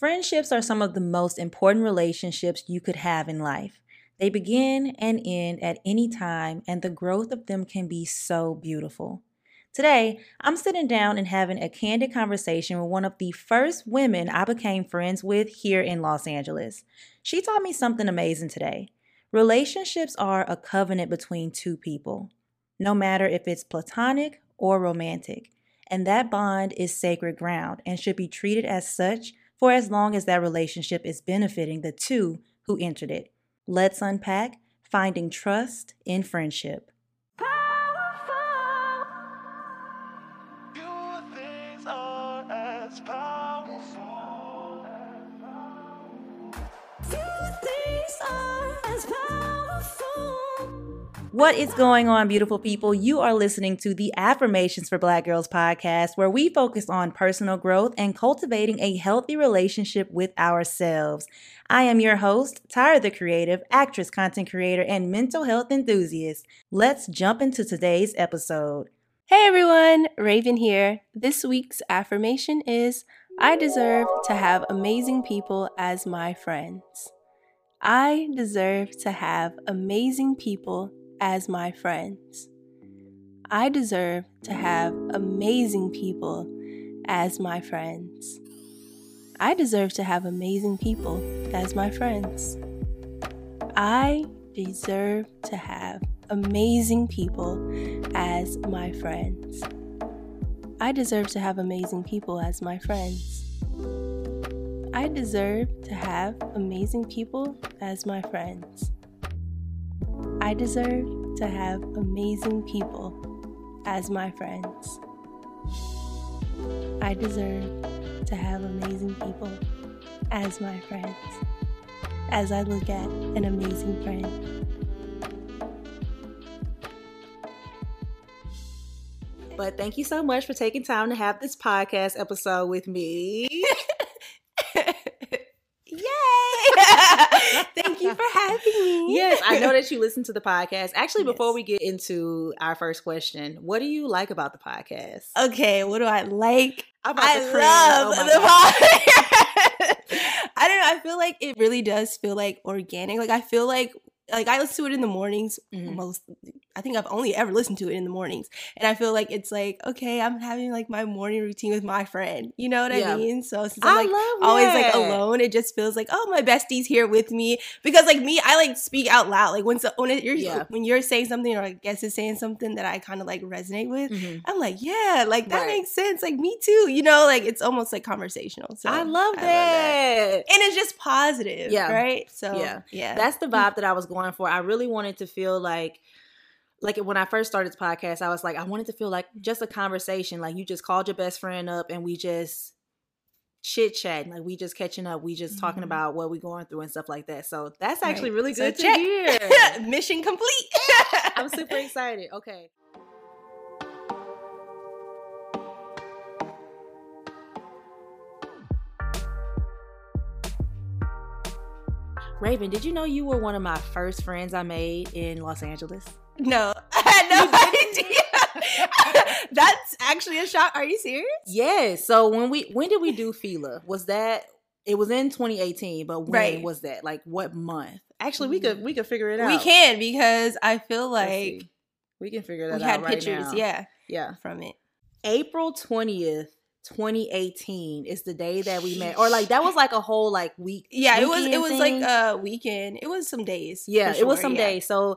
Friendships are some of the most important relationships you could have in life. They begin and end at any time, and the growth of them can be so beautiful. Today, I'm sitting down and having a candid conversation with one of the first women I became friends with here in Los Angeles. She taught me something amazing today. Relationships are a covenant between two people, no matter if it's platonic or romantic, and that bond is sacred ground and should be treated as such for as long as that relationship is benefiting the two who entered it. Let's unpack finding trust in friendship. What is going on, beautiful people? You are listening to the Affirmations for Black Girls podcast, where we focus on personal growth and cultivating a healthy relationship with ourselves. I am your host, Tyra the Creative, actress, content creator, and mental health enthusiast. Let's jump into today's episode. Hey everyone, Raven here. This week's affirmation is I deserve to have amazing people as my friends. I deserve to have amazing people as my friends. I deserve to have amazing people as my friends. I deserve to have amazing people as my friends. I deserve to have amazing people as my friends. I deserve to have amazing people as my friends. I deserve to have amazing people as my friends. I deserve to have amazing people as my friends. I deserve to have amazing people as my friends. As I look at an amazing friend. But thank you so much for taking time to have this podcast episode with me. Thank you for having me. Yes, I know that you listen to the podcast. Actually, before we get into our first question, what do you like about the podcast? Okay, what do I like? I oh love oh the podcast. I don't know. I feel like it really does feel like organic. Like I feel like like I listen to it in the mornings mm-hmm. most I think I've only ever listened to it in the mornings. And I feel like it's like, okay, I'm having like my morning routine with my friend. You know what yeah. I mean? So since I'm like always like alone, it just feels like, oh, my bestie's here with me. Because like me, I like speak out loud. Like when so when it, you're yeah. when you're saying something or I guess is saying something that I kind of like resonate with, mm-hmm. I'm like, yeah, like that right. makes sense. Like me too. You know, like it's almost like conversational. So I love that. I love that. And it's just positive. Yeah. Right. So yeah. Yeah. That's the vibe that I was going for. I really wanted to feel like like when I first started this podcast, I was like, I wanted to feel like just a conversation. Like you just called your best friend up and we just chit chatting, like we just catching up, we just mm-hmm. talking about what we're going through and stuff like that. So that's actually right. really good so to check. hear. Mission complete. I'm super excited. Okay. Raven, did you know you were one of my first friends I made in Los Angeles? No, I had no idea. That's actually a shock. Are you serious? Yes. So when we when did we do Fila? Was that it was in 2018, but when right. was that? Like what month? Actually, we could mm. we could figure it out. We can because I feel like we can figure that we out. We had right pictures, now. yeah, yeah, from it. April 20th, 2018 is the day that we met or like that was like a whole like week yeah it was it was thing. like a weekend it was some days yeah sure, it was some yeah. days so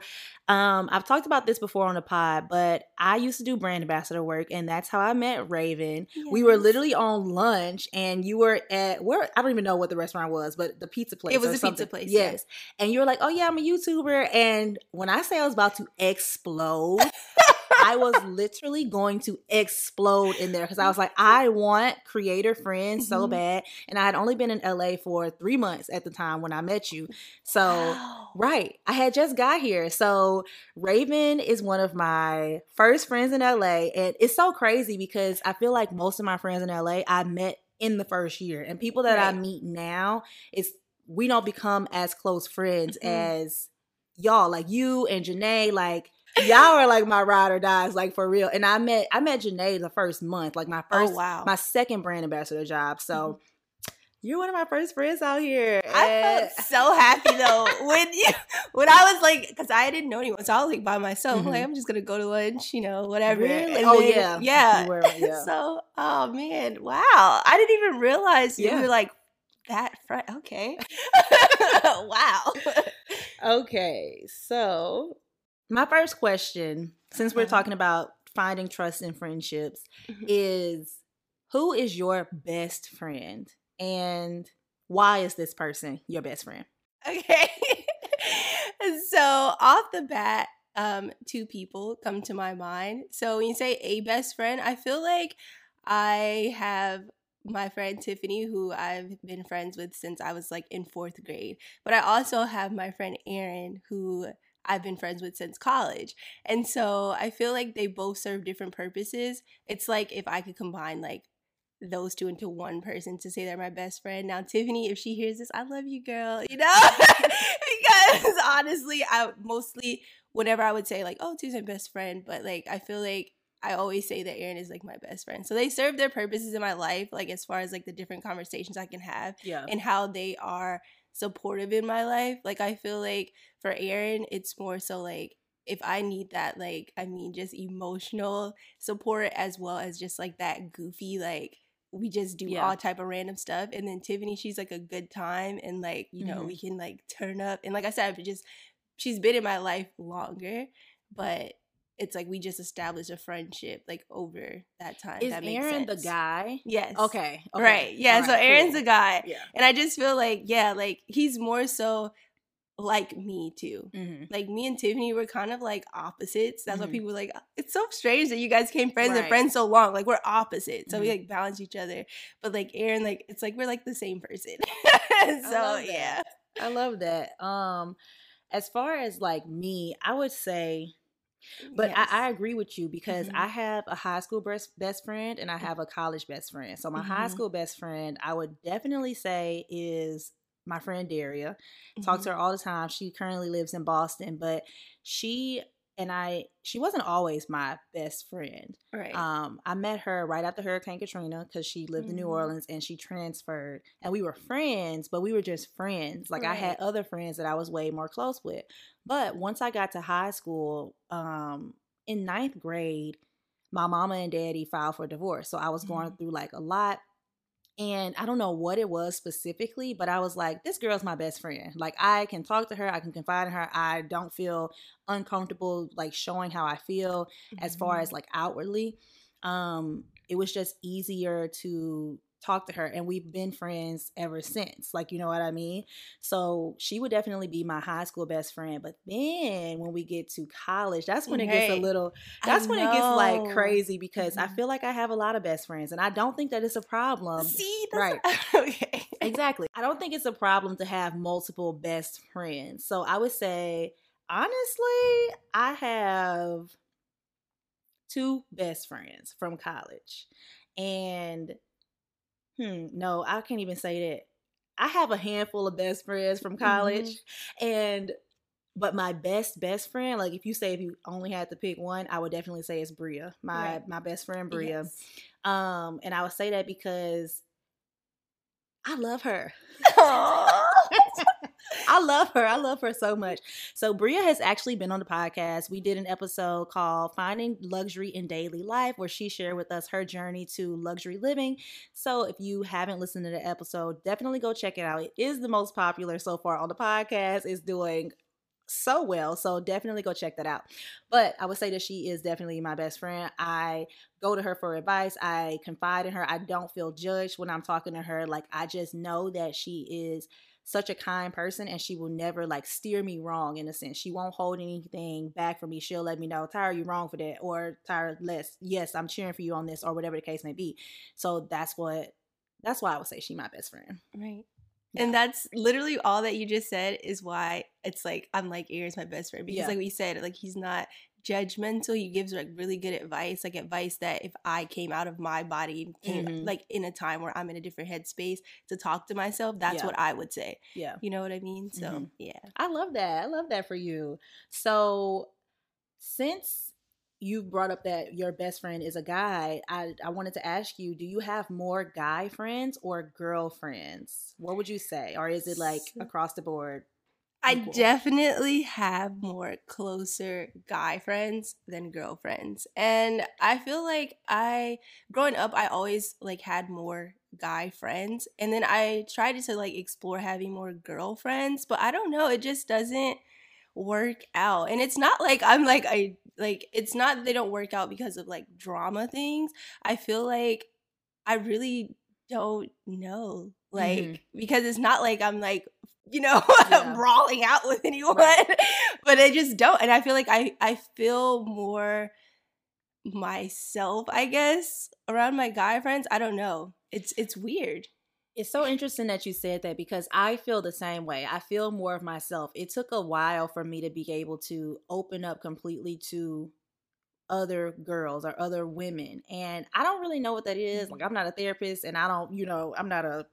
um i've talked about this before on the pod but i used to do brand ambassador work and that's how i met raven yes. we were literally on lunch and you were at where i don't even know what the restaurant was but the pizza place it was a something. pizza place yes yeah. and you were like oh yeah i'm a youtuber and when i say i was about to explode I was literally going to explode in there because I was like, I want creator friends mm-hmm. so bad. And I had only been in LA for three months at the time when I met you. So, wow. right, I had just got here. So, Raven is one of my first friends in LA. And it's so crazy because I feel like most of my friends in LA I met in the first year. And people that right. I meet now, it's we don't become as close friends mm-hmm. as y'all, like you and Janae, like y'all are like my ride or dies, like for real. And I met I met Janae the first month, like my oh, first, oh, wow. my second brand ambassador job. So. Mm-hmm. you're one of my first friends out here. I felt so happy though when you, when I was like, because I didn't know anyone, so I was like by myself. Mm-hmm. Like I'm just gonna go to lunch, you know, whatever. oh then, yeah, yeah. Were, yeah. so, oh man, wow! I didn't even realize yeah. you were like that. Fr- okay, wow. okay, so my first question, since we're uh-huh. talking about finding trust in friendships, mm-hmm. is who is your best friend? and why is this person your best friend? Okay. so off the bat, um, two people come to my mind. So when you say a best friend, I feel like I have my friend Tiffany, who I've been friends with since I was like in fourth grade. But I also have my friend Erin, who I've been friends with since college. And so I feel like they both serve different purposes. It's like if I could combine like those two into one person to say they're my best friend. Now, Tiffany, if she hears this, I love you, girl, you know? because honestly, I mostly, whenever I would say, like, oh, Tiffany's my best friend, but like, I feel like I always say that Aaron is like my best friend. So they serve their purposes in my life, like, as far as like the different conversations I can have yeah. and how they are supportive in my life. Like, I feel like for Erin, it's more so like, if I need that, like, I mean, just emotional support as well as just like that goofy, like, we just do yeah. all type of random stuff and then tiffany she's like a good time and like you know mm-hmm. we can like turn up and like i said I've just she's been in my life longer but it's like we just established a friendship like over that time. Is that Erin the guy? Yes. Okay. okay. Right. Yeah. Right, so Aaron's cool. the guy. Yeah. And I just feel like, yeah, like he's more so like me too. Mm-hmm. Like me and Tiffany were kind of like opposites. That's mm-hmm. why people were like, it's so strange that you guys came friends right. and friends so long. Like we're opposites. So mm-hmm. we like balance each other. But like Aaron, like it's like we're like the same person. so yeah. I love that. Um as far as like me, I would say but yes. I, I, agree with you because mm-hmm. I have a high school best, best friend and I have a college best friend. So my mm-hmm. high school best friend, I would definitely say is my friend Daria. Mm-hmm. Talk to her all the time. She currently lives in Boston, but she and I she wasn't always my best friend. Right. Um I met her right after Hurricane Katrina cuz she lived mm-hmm. in New mm-hmm. Orleans and she transferred and we were friends, but we were just friends. Like right. I had other friends that I was way more close with. But once I got to high school, um in ninth grade, my mama and daddy filed for divorce. So I was going mm-hmm. through like a lot and I don't know what it was specifically, but I was like, this girl's my best friend. Like, I can talk to her, I can confide in her. I don't feel uncomfortable, like, showing how I feel mm-hmm. as far as mm-hmm. like outwardly. Um, it was just easier to talk to her and we've been friends ever since like you know what i mean? So she would definitely be my high school best friend but then when we get to college that's when it gets a little that's when it gets like crazy because mm-hmm. i feel like i have a lot of best friends and i don't think that it's a problem. See right. okay. Exactly. I don't think it's a problem to have multiple best friends. So i would say honestly i have two best friends from college and Hmm, no, I can't even say that. I have a handful of best friends from college, mm-hmm. and but my best best friend, like if you say if you only had to pick one, I would definitely say it's Bria, my right. my best friend Bria. Yes. Um, and I would say that because I love her. I love her. I love her so much. So Bria has actually been on the podcast. We did an episode called Finding Luxury in Daily Life where she shared with us her journey to luxury living. So if you haven't listened to the episode, definitely go check it out. It is the most popular so far on the podcast. It's doing so well. So definitely go check that out. But I would say that she is definitely my best friend. I go to her for advice. I confide in her. I don't feel judged when I'm talking to her. Like I just know that she is such a kind person and she will never like steer me wrong in a sense. She won't hold anything back from me. She'll let me know, Tyra, you wrong for that. Or Tyra, less, yes, I'm cheering for you on this, or whatever the case may be. So that's what that's why I would say she my best friend. Right. Yeah. And that's literally all that you just said is why it's like I'm like Erin's my best friend because yeah. like we said like he's not judgmental. He gives like really good advice, like advice that if I came out of my body, came mm-hmm. like in a time where I'm in a different headspace to talk to myself, that's yeah. what I would say. Yeah. You know what I mean? So, mm-hmm. yeah. I love that. I love that for you. So, since you brought up that your best friend is a guy. I I wanted to ask you, do you have more guy friends or girlfriends? What would you say? Or is it like across the board? I definitely have more closer guy friends than girlfriends. And I feel like I growing up I always like had more guy friends and then I tried to like explore having more girlfriends, but I don't know, it just doesn't work out. And it's not like I'm like I like it's not that they don't work out because of like drama things. I feel like I really don't know. Like mm-hmm. because it's not like I'm like you know, yeah. brawling out with anyone. Right. but I just don't. And I feel like I I feel more myself, I guess, around my guy friends. I don't know. It's it's weird. It's so interesting that you said that because I feel the same way. I feel more of myself. It took a while for me to be able to open up completely to other girls or other women. And I don't really know what that is. Like, mm-hmm. I'm not a therapist and I don't, you know, I'm not a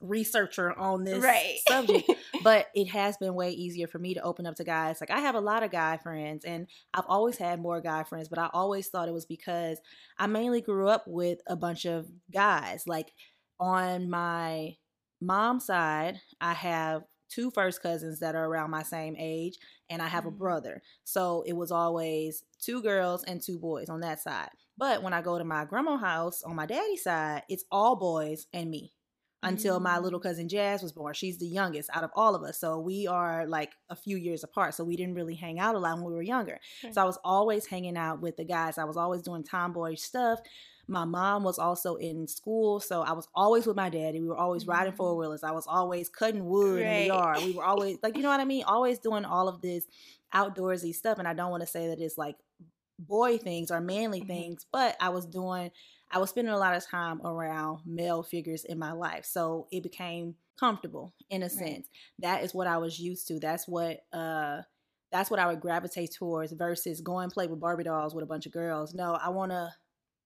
researcher on this right. subject, but it has been way easier for me to open up to guys. Like I have a lot of guy friends and I've always had more guy friends, but I always thought it was because I mainly grew up with a bunch of guys. Like on my mom's side, I have two first cousins that are around my same age and I have mm-hmm. a brother. So it was always two girls and two boys on that side. But when I go to my grandma's house on my daddy's side, it's all boys and me until my little mm. cousin Jazz was born. She's the youngest out of all of us. So we are like a few years apart. So we didn't really hang out a lot when we were younger. So I was always hanging out with the guys. I was always doing tomboy stuff. My mom was also in school, so I was always with my daddy. We were always riding four mm. wheelers. I was always cutting wood right. in the yard. We were always like, you know what I mean? Always doing all of this outdoorsy stuff. And I don't want to say that it's like boy things or manly mm-hmm. things, but I was doing I was spending a lot of time around male figures in my life. So it became comfortable in a right. sense. That is what I was used to. That's what uh that's what I would gravitate towards versus going play with Barbie dolls with a bunch of girls. No, I want to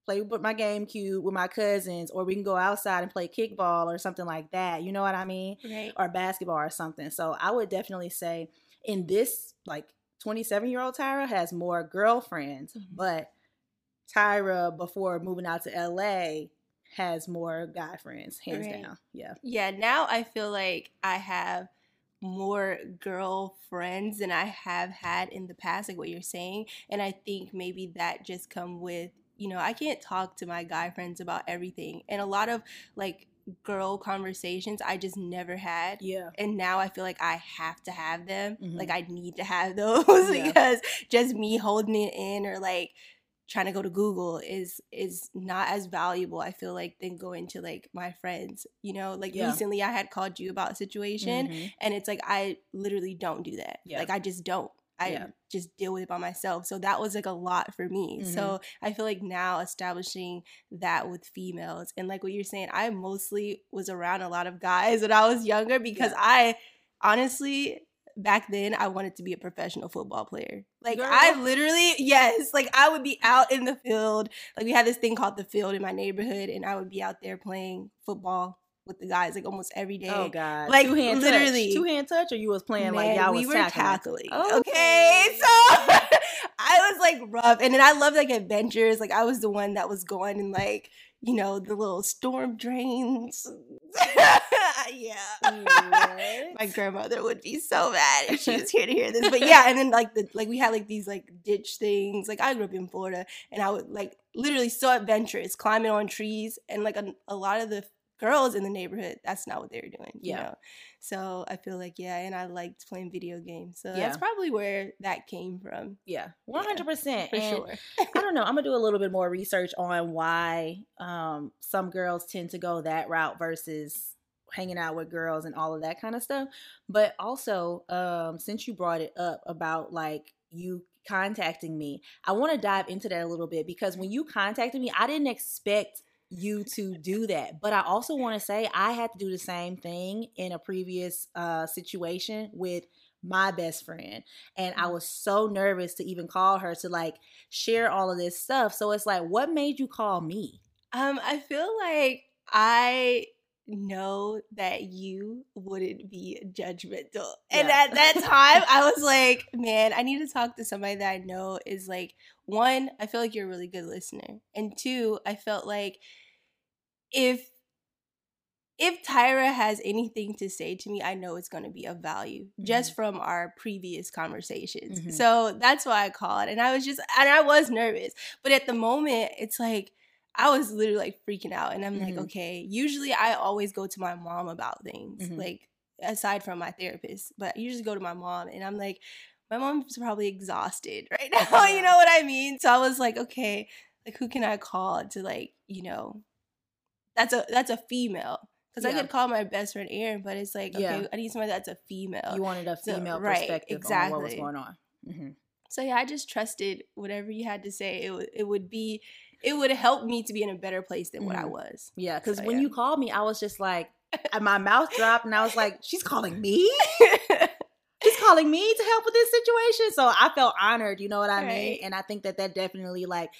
play with my GameCube with my cousins, or we can go outside and play kickball or something like that. You know what I mean? Right. Or basketball or something. So I would definitely say in this like 27 year old Tyra has more girlfriends, mm-hmm. but Tyra before moving out to LA has more guy friends, hands right. down. Yeah. Yeah. Now I feel like I have more girl friends than I have had in the past, like what you're saying. And I think maybe that just come with, you know, I can't talk to my guy friends about everything. And a lot of like girl conversations I just never had. Yeah. And now I feel like I have to have them. Mm-hmm. Like I need to have those yeah. because just me holding it in or like trying to go to Google is is not as valuable I feel like than going to like my friends. You know, like yeah. recently I had called you about a situation mm-hmm. and it's like I literally don't do that. Yeah. Like I just don't. I yeah. just deal with it by myself. So that was like a lot for me. Mm-hmm. So I feel like now establishing that with females and like what you're saying, I mostly was around a lot of guys when I was younger because I honestly back then I wanted to be a professional football player. Like Girl. I literally, yes, like I would be out in the field. Like we had this thing called the field in my neighborhood, and I would be out there playing football with the guys like almost every oh, day. Oh god. Like two hand literally touch. two hand touch or you was playing Man, like y'all we was were tackling. tackling. Oh. Okay. so I was like rough. And then I loved like adventures. Like I was the one that was going and like you know, the little storm drains. yeah. My grandmother would be so mad if she was here to hear this. But yeah, and then like the like we had like these like ditch things. Like I grew up in Florida and I would like literally so adventurous, climbing on trees and like a, a lot of the girls in the neighborhood, that's not what they were doing. Yeah. You know? So I feel like, yeah, and I liked playing video games. So yeah. that's probably where that came from. Yeah, 100%. Yeah, for and sure. I don't know. I'm going to do a little bit more research on why um, some girls tend to go that route versus hanging out with girls and all of that kind of stuff. But also, um, since you brought it up about like you contacting me, I want to dive into that a little bit because when you contacted me, I didn't expect you to do that. But I also want to say I had to do the same thing in a previous uh, situation with my best friend. And I mm. was so nervous to even call her to like share all of this stuff. So it's like, what made you call me? Um, I feel like I know that you wouldn't be judgmental. And yeah. at that time, I was like, man, I need to talk to somebody that I know is like, one, I feel like you're a really good listener. And two, I felt like if if Tyra has anything to say to me, I know it's going to be of value mm-hmm. just from our previous conversations. Mm-hmm. So that's why I called. And I was just, and I was nervous. But at the moment, it's like, I was literally like freaking out. And I'm mm-hmm. like, okay, usually I always go to my mom about things, mm-hmm. like aside from my therapist, but I usually go to my mom and I'm like, my mom's probably exhausted right now. you know what I mean? So I was like, okay, like who can I call to like, you know, that's a that's a female. Because yeah. I could call my best friend Erin, but it's like, okay, yeah. I need somebody that's a female. You wanted a female so, perspective right, exactly. on what was going on. Mm-hmm. So yeah, I just trusted whatever you had to say. It would it would be it would help me to be in a better place than mm-hmm. what I mm-hmm. was. Yeah, because so, when yeah. you called me, I was just like, my mouth dropped, and I was like, she's calling me. she's calling me to help with this situation. So I felt honored. You know what I right. mean? And I think that that definitely like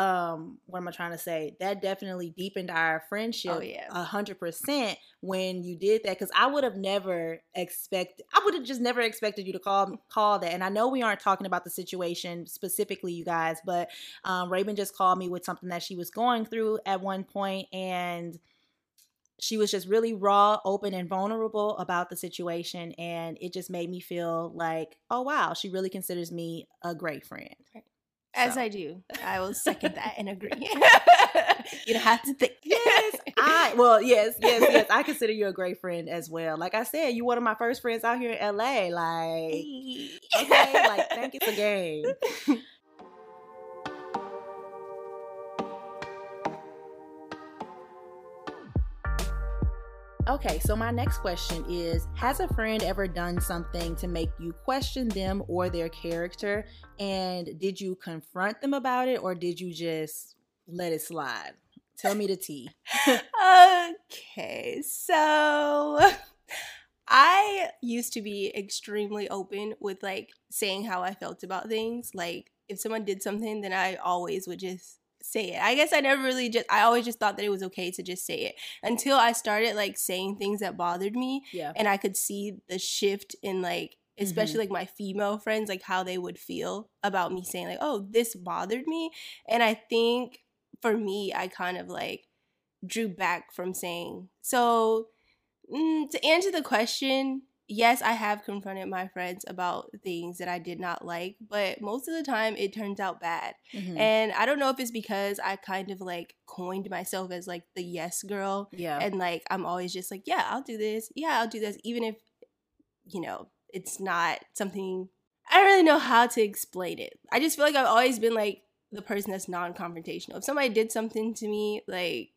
um what am i trying to say that definitely deepened our friendship oh, yeah. a hundred percent when you did that because i would have never expected i would have just never expected you to call call that and i know we aren't talking about the situation specifically you guys but um raven just called me with something that she was going through at one point and she was just really raw, open, and vulnerable about the situation. And it just made me feel like, oh, wow, she really considers me a great friend. Right. As so. I do. I will second that and agree. you don't have to think. yes. I well, yes, yes, yes. I consider you a great friend as well. Like I said, you one of my first friends out here in LA. Like okay, like thank you for Okay, so my next question is Has a friend ever done something to make you question them or their character? And did you confront them about it or did you just let it slide? Tell me the tea. okay, so I used to be extremely open with like saying how I felt about things. Like, if someone did something, then I always would just say it. I guess I never really just I always just thought that it was okay to just say it until I started like saying things that bothered me. Yeah. And I could see the shift in like especially mm-hmm. like my female friends like how they would feel about me saying like, "Oh, this bothered me." And I think for me, I kind of like drew back from saying. So, mm, to answer the question, yes, I have confronted my friends about things that I did not like, but most of the time it turns out bad. Mm-hmm. And I don't know if it's because I kind of like coined myself as like the yes girl. Yeah. And like I'm always just like, yeah, I'll do this. Yeah, I'll do this. Even if, you know, it's not something I don't really know how to explain it. I just feel like I've always been like the person that's non confrontational. If somebody did something to me, like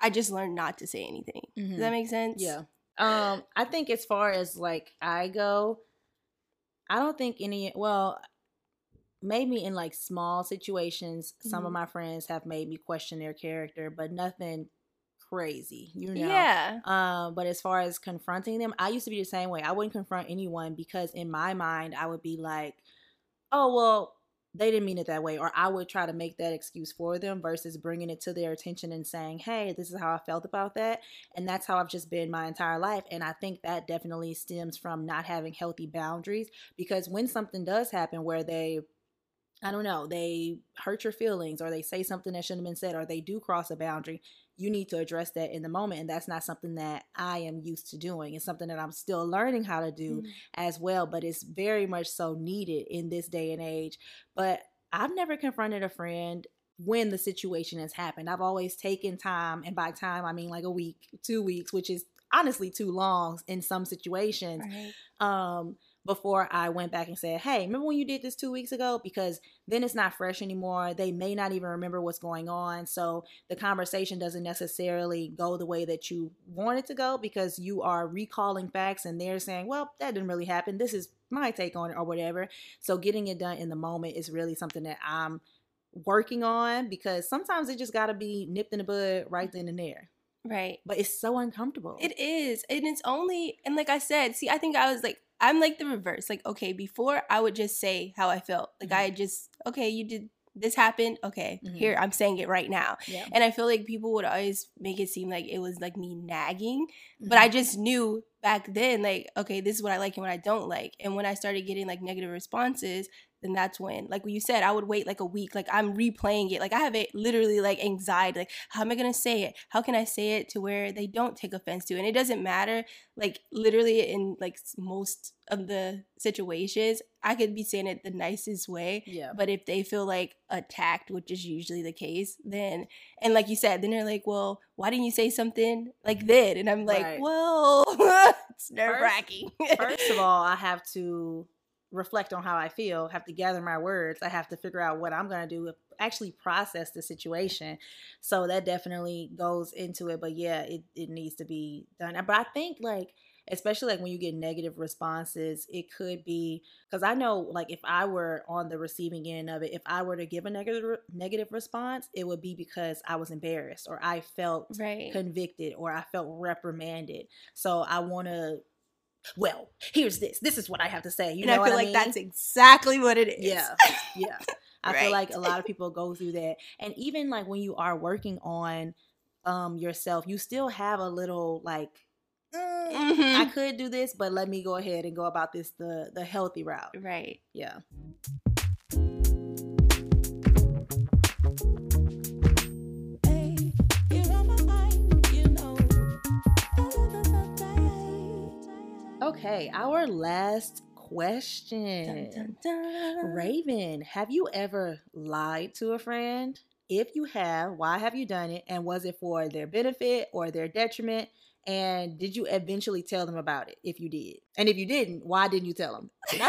I just learned not to say anything. Mm-hmm. Does that make sense? Yeah. Um, I think as far as like I go, I don't think any. Well, maybe in like small situations, mm-hmm. some of mm-hmm. my friends have made me question their character, but nothing crazy, you know. Yeah. Um, but as far as confronting them, I used to be the same way. I wouldn't confront anyone because in my mind, I would be like, "Oh well, they didn't mean it that way or i would try to make that excuse for them versus bringing it to their attention and saying hey this is how i felt about that and that's how i've just been my entire life and i think that definitely stems from not having healthy boundaries because when something does happen where they I don't know, they hurt your feelings or they say something that shouldn't have been said or they do cross a boundary, you need to address that in the moment. And that's not something that I am used to doing. It's something that I'm still learning how to do mm-hmm. as well, but it's very much so needed in this day and age. But I've never confronted a friend when the situation has happened. I've always taken time, and by time I mean like a week, two weeks, which is honestly too long in some situations. Right. Um, before I went back and said, Hey, remember when you did this two weeks ago? Because then it's not fresh anymore. They may not even remember what's going on. So the conversation doesn't necessarily go the way that you want it to go because you are recalling facts and they're saying, Well, that didn't really happen. This is my take on it or whatever. So getting it done in the moment is really something that I'm working on because sometimes it just got to be nipped in the bud right then and there. Right. But it's so uncomfortable. It is. And it's only, and like I said, see, I think I was like, I'm like the reverse. Like, okay, before I would just say how I felt. Like, mm-hmm. I just, okay, you did this happened. Okay, Mhm. here I'm saying it right now. Yeah. And I feel like people would always make it seem like it was like me nagging, but I just knew back then, like, okay, this is what I like and what I don't like. And when I started getting like negative responses, then that's when, like you said, I would wait like a week. Like I'm replaying it. Like I have it literally like anxiety. Like, how am I gonna say it? How can I say it to where they don't take offense to? it? And it doesn't matter. Like literally in like most of the situations, I could be saying it the nicest way. yeah. But if they feel like attacked, which is usually the case, then and like you said, then they're like, "Well, why didn't you say something like mm-hmm. that?" And I'm like, Right. "Well, it's nerve wracking." First of all, I have to reflect on how I feel, have to gather my words. I have to figure out what I'm going to do, actually process the situation. So that definitely goes into it. But yeah, it, it needs to be done. But I think, like, especially like when you get negative responses, it could be because I know, like, if I were on the receiving end of it, if I were to give a negative negative response, it would be because I was embarrassed or I felt right. convicted or I felt reprimanded. So I want to. Well, here's this. This is what I have to say. You and know I feel I like mean? that's exactly what it is. yeah, yeah. I feel like a lot of people go through that, and even like when you are working on um yourself, you still have a little like. "Mm, I Mhm. could do this, but let me go ahead and go about this the the healthy route. Right. Yeah. Okay, our last question. Dun, dun, dun. Raven, have you ever lied to a friend? If you have, why have you done it? And was it for their benefit or their detriment? And did you eventually tell them about it if you did? And if you didn't, why didn't you tell them?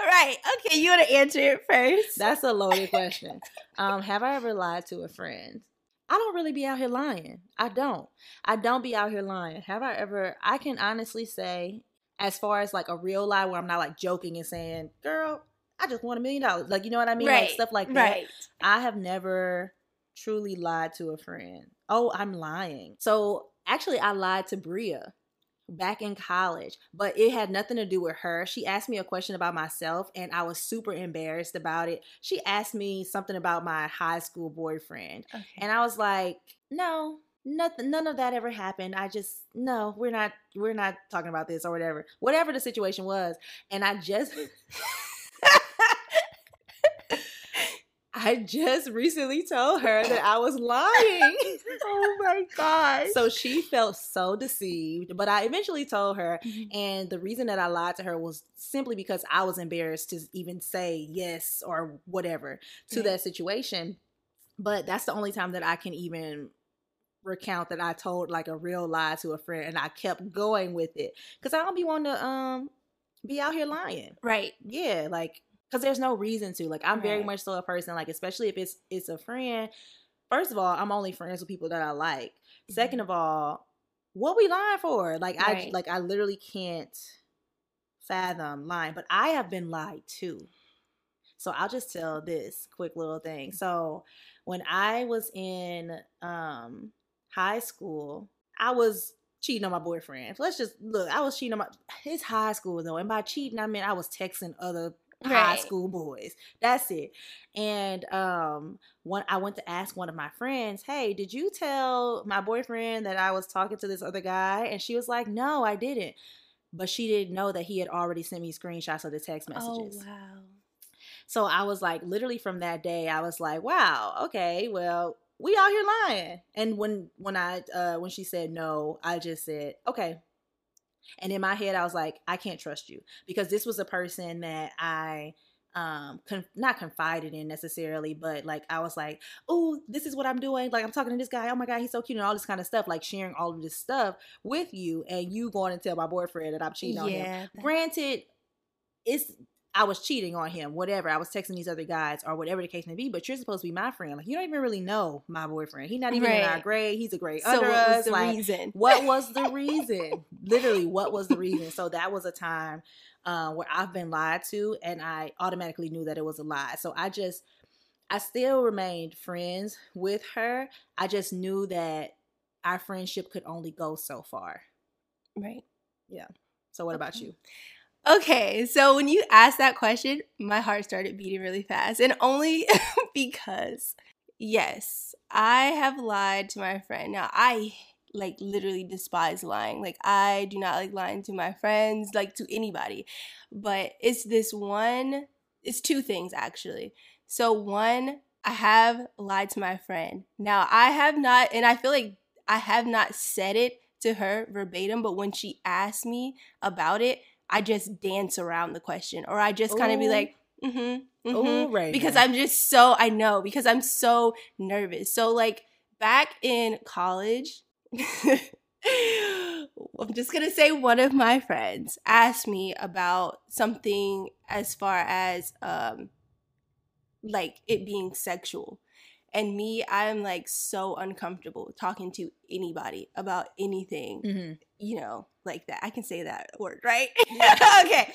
right. Okay, you want to answer it first. That's a loaded question. Um, have I ever lied to a friend? I don't really be out here lying. I don't. I don't be out here lying. Have I ever? I can honestly say, as far as like a real lie where I'm not like joking and saying, "Girl, I just want a million dollars," like you know what I mean, like stuff like that. Right. I have never truly lied to a friend. Oh, I'm lying. So actually, I lied to Bria back in college, but it had nothing to do with her. She asked me a question about myself, and I was super embarrassed about it. She asked me something about my high school boyfriend, Okay. and I was like, no. Nothing, none of that ever happened. I just no, we're not, we're not talking about this or whatever, whatever the situation was. And I just, I just recently told her that I was lying. oh my god. so she felt so deceived, but I eventually told her. Mhm. And the reason that I lied to her was simply because I was embarrassed to even say yes or whatever to Right. that situation. But that's the only time that I can even recount that I told like a real lie to a friend and I kept going with it. Cause I don't be wanting to um be out here lying right. yeah like because there's no reason to like i'm very much so a person like especially if it's it's a friend first of all i'm only friends with people that i like. Second of all what we lying for? Like i like i literally can't fathom lying but i have been lied to. So i'll just tell this quick little thing. So when i was in um high school i was cheating on my boyfriend. Let's just look i was cheating on my it's high school though and by cheating i mean i was texting other high school boys that's it and um one i went to ask one of my friends hey did you tell my boyfriend that i was talking to this other guy and she was like no i didn't but she didn't know that he had already sent me screenshots of the text messages Oh wow. so I was like, literally from that day, I was like, wow, okay, well, we out here lying. And when when I uh when she said no, I just said, okay. And in my head, I was like, I can't trust you because this was a person that I um con- not confided in necessarily but like i was like oh this is what i'm doing. Like i'm talking to this guy. Oh my god he's so cute and all this kind of stuff like sharing all of this stuff with you and you going to tell my boyfriend that i'm cheating on him. Granted it's I was cheating on him, whatever. I was texting these other guys or whatever the case may be, but you're supposed to be my friend. Like you don't even really know my boyfriend. He's not even in our grade. He's a grade So under what was us. the like reason? what was the reason? Literally, what was the reason? So that was a time uh, where I've been lied to, and I automatically knew that it was a lie. So I just, I still remained friends with her. I just knew that our friendship could only go so far. Right. Yeah. So what about you? Okay, so when you asked that question, my heart started beating really fast. And only because, yes, I have lied to my friend. Now, I like literally despise lying. Like, I do not like lying to my friends, like to anybody. But it's this one, it's two things actually. So, one, I have lied to my friend. Now, I have not, and I feel like I have not said it to her verbatim, but when she asked me about it, I just dance around the question or I just kind of be like, mm-hmm, mm-hmm. right. Because I'm just so, I know, because I'm so nervous. So, like, back in college, I'm just gonna say one of my friends asked me about something as far as um like it being sexual. And me, I'm like so uncomfortable talking to anybody about anything, mm-hmm. you know, like that. I can say that word, right? Yeah. okay.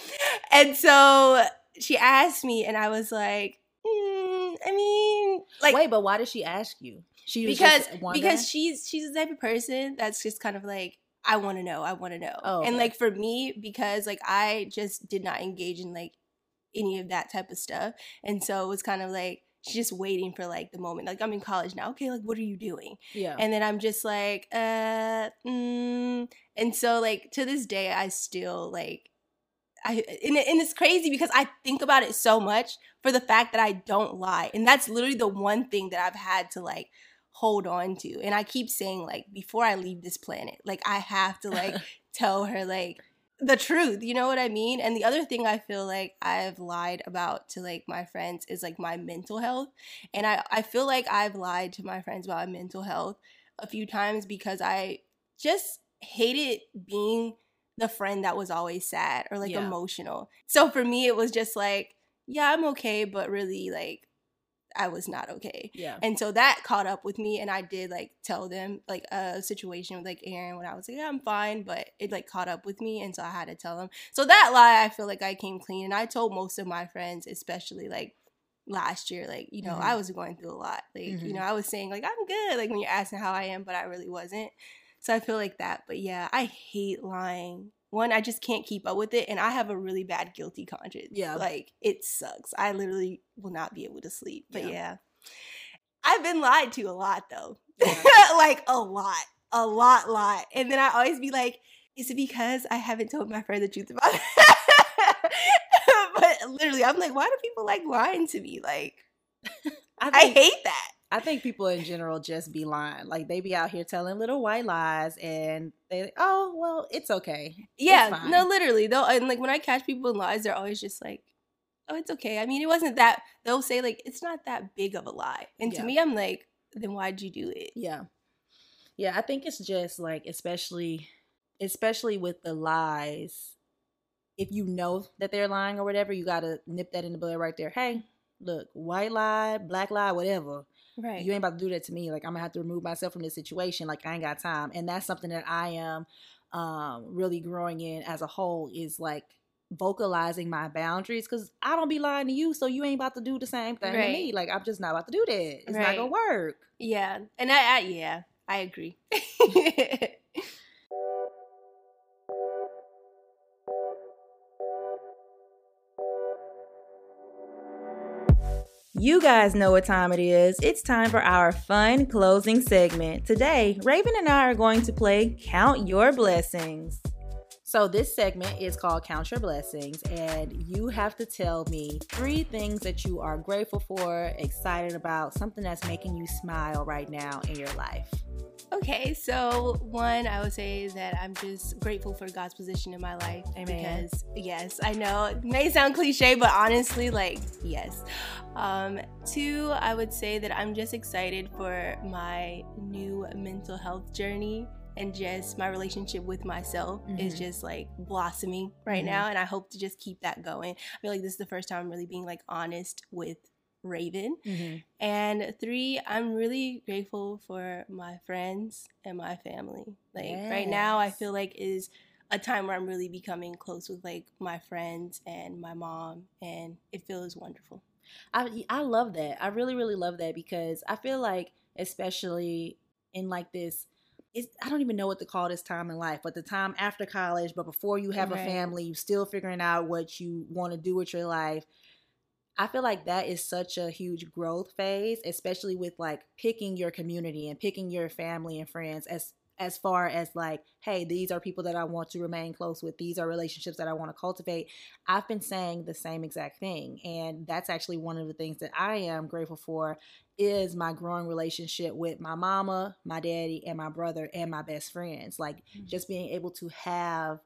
And so she asked me, and I was like, mm, I mean, like, wait, but why did she ask you? She because because she's she's the type of person that's just kind of like I want to know, I want to know, oh, okay. and like for me because like I just did not engage in like any of that type of stuff, and so it was kind of like she's just waiting for like the moment. Like I'm in college now. Okay, like what are you doing? Yeah. And then I'm just like, uh, mm. and so like to this day, I still like, I and, and it's crazy because I think about it so much for the fact that I don't lie, and that's literally the one thing that I've had to like hold on to. And I keep saying like before I leave this planet, like I have to like tell her like the truth you know what i mean? And the other thing i feel like i've lied about to like my friends is like my mental health. And i i feel like i've lied to my friends about my mental health a few times because i just hated being the friend that was always sad or like yeah. emotional. So for me it was just like yeah i'm okay but really like I was not okay. Yeah. And so that caught up with me and I did like tell them like a situation with like Aaron when I was like, yeah, I'm fine, but it like caught up with me and so I had to tell them. So that lie I feel like I came clean and I told most of my friends, especially like last year, like, you know, mm-hmm. I was going through a lot. Like, mm-hmm. you know, I was saying like I'm good, like when you're asking how I am, but I really wasn't. So I feel like that. But yeah, I hate lying one i just can't keep up with it and i have a really bad guilty conscience. Yeah. Like it sucks. I literally will not be able to sleep but yeah, yeah. i've been lied to a lot though. Yeah. like a lot a lot lot. And then i always be like is it because i haven't told my friend the truth about it? But literally i'm like why do people like lying to me? Like I, think, I hate that I think people in general just be lying. Like they be out here telling little white lies and they oh well it's okay. Yeah, it's no, literally. They'll and like when I catch people in lies, they're always just like, Oh, it's okay. I mean it wasn't that they'll say like it's not that big of a lie. And yeah. to me I'm like, then why'd you do it? Yeah. Yeah, I think it's just like especially especially with the lies, if you know that they're lying or whatever, you gotta nip that in the bud right there. Hey, look, white lie, black lie, whatever Right. You ain't about to do that to me. Like I'm gonna have to remove myself from this situation. Like I ain't got time. And that's something that I am um really growing in as a whole is like vocalizing my boundaries because I don't be lying to you, so you ain't about to do the same thing right. to me. Like I'm just not about to do that. It's right. not gonna work. Yeah, and I, I yeah, I agree. You guys know what time it is. It's time for our fun closing segment. Today, Raven and I are going to play Count Your Blessings. So, this segment is called Count Your Blessings, and you have to tell me three things that you are grateful for, excited about, something that's making you smile right now in your life. Okay, so one, I would say that I'm just grateful for God's position in my life. Amen. Because yes, I know it may sound cliche, but honestly, like yes. Um, two, I would say that I'm just excited for my new mental health journey and just my relationship with myself mm-hmm. is just like blossoming right mm-hmm. now and i hope to just keep that going i feel like this is the first time i'm really being like honest with Raven. Mm-hmm. And three, I'm really grateful for my friends and my family. Like yes. right now, I feel like is a time where I'm really becoming close with like my friends and my mom, and it feels wonderful. I I love that. I really really love that because I feel like especially in like this it's, I don't even know what to call this time in life, but the time after college, but before you have right. a family, you still figuring out what you want to do with your life. I feel like that is such a huge growth phase, especially with like picking your community and picking your family and friends as as far as like, hey, these are people that I want to remain close with. These are relationships that I want to cultivate. I've been saying the same exact thing. And that's actually one of the things that I am grateful for is my growing relationship with my mama, my daddy, and my brother and my best friends. Like mm-hmm. just being able to have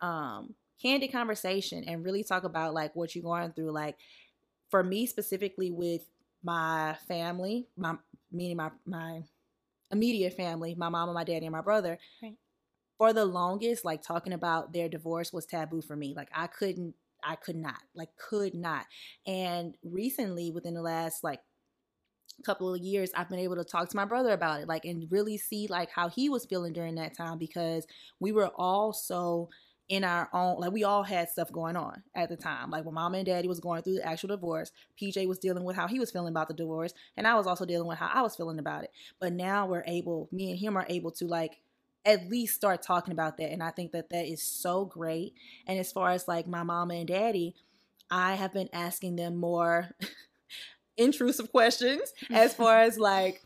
um candid conversation and really talk about like what you're going through. Like for me specifically with my family, my meaning my my immediate family, my mom and my daddy and my brother. Right. For the longest, like talking about their divorce was taboo for me. Like I couldn't I could not, like could not. And recently within the last like couple of years I've been able to talk to my brother about it like and really see like how he was feeling during that time because we were all so in our own like we all had stuff going on at the time. Like when mama and daddy was going through the actual divorce pj was dealing with how he was feeling about the divorce and i was also dealing with how i was feeling about it. But now we're able me and him are able to like at least start talking about that and i think that that is so great. And as far as like my mama and daddy i have been asking them more intrusive questions as far as like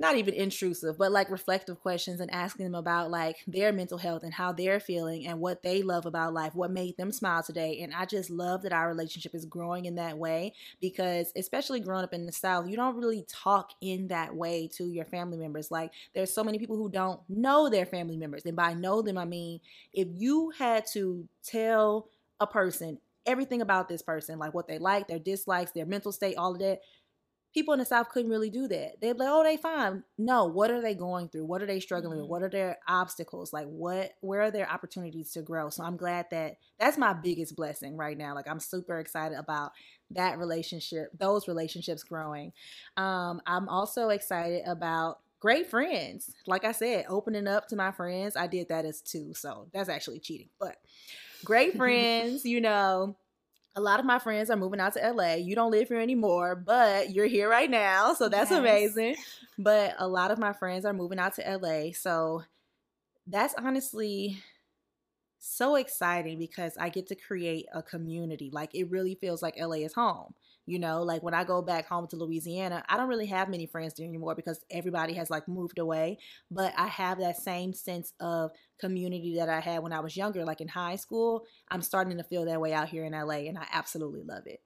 not even intrusive, but like reflective questions and asking them about like their mental health and how they're feeling and what they love about life, what made them smile today. And I just love that our relationship is growing in that way because, especially growing up in the South, you don't really talk in that way to your family members. Like, there's so many people who don't know their family members. And by know them, I mean, if you had to tell a person everything about this person, like what they like, their dislikes, their mental state, all of that, people in the South couldn't really do that. They'd be like, oh, they fine. No, what are they going through? What are they struggling mm-hmm. with? What are their obstacles? Like what where are their opportunities to grow? So I'm glad that that's my biggest blessing right now. Like I'm super excited about that relationship, those relationships growing. Um, I'm also excited about great friends. Like I said, opening up to my friends. I did that as two, so that's actually cheating. But great friends, you know a lot of my friends are moving out to LA. You don't live here anymore, but you're here right now. So that's yes. amazing. But a lot of my friends are moving out to LA. So that's honestly so exciting because I get to create a community. Like it really feels like LA is home. You know, like when I go back home to Louisiana, I don't really have many friends there anymore because everybody has like moved away. But I have that same sense of community that I had when I was younger, like in high school. I'm starting to feel that way out here in LA, and I absolutely love it.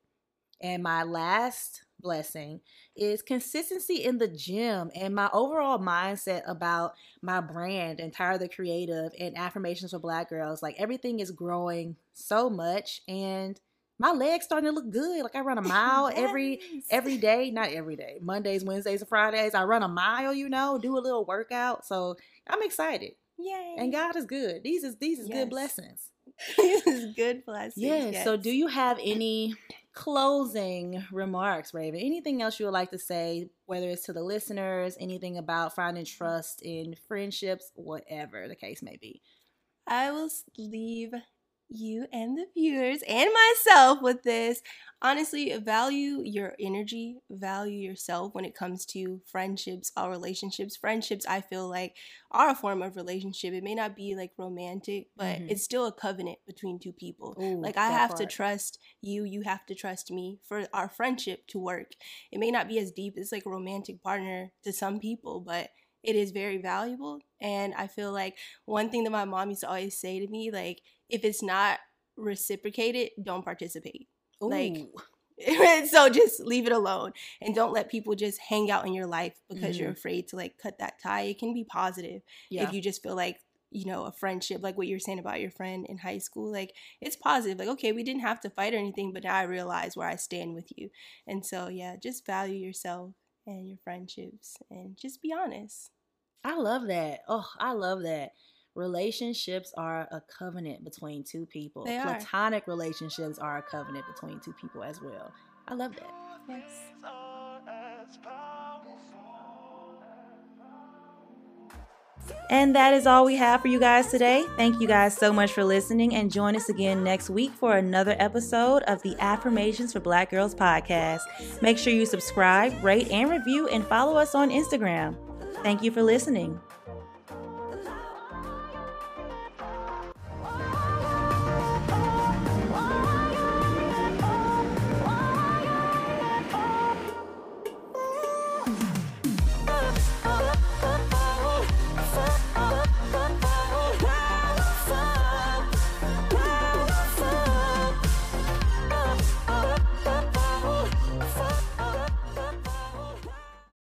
And my last blessing is consistency in the gym and my overall mindset about my brand and Tire the Creative and affirmations for black girls. Like everything is growing so much and my legs starting to look good. Like I run a mile yes. every every day, not every day. Mondays, Wednesdays, and Fridays. I run a mile, you know, do a little workout. So I'm excited. Yay. And God is good. These is these is yes. good blessings. these is good blessings. Yeah. Yes. So do you have any closing remarks, Raven? Anything else you would like to say, whether it's to the listeners, anything about finding trust in friendships, whatever the case may be? I will leave you and the viewers and myself with this. Honestly, value your energy, value yourself when it comes to friendships or relationships. Friendships, I feel like, are a form of relationship. It may not be like romantic, but mm-hmm. it's still a covenant between two people. Ooh, like, I have part. to trust you, you have to trust me for our friendship to work. It may not be as deep as like a romantic partner to some people, but it is very valuable. And I feel like one thing that my mom used to always say to me, like, if it's not reciprocated, don't participate. Ooh. Like so just leave it alone and don't let people just hang out in your life because mm-hmm. you're afraid to like cut that tie. It can be positive yeah. if you just feel like you know a friendship like what you're saying about your friend in high school like it's positive like okay we didn't have to fight or anything but now i realize where i stand with you and so yeah just value yourself and your friendships and just be honest i love that oh i love that relationships are a covenant between two people. They Platonic are. relationships are a covenant between two people as well. I love that. Yes. And that is all we have for you guys today. Thank you guys so much for listening and join us again next week for another episode of the Affirmations for Black Girls podcast. Make sure you subscribe, rate, and review, and follow us on Instagram. Thank you for listening.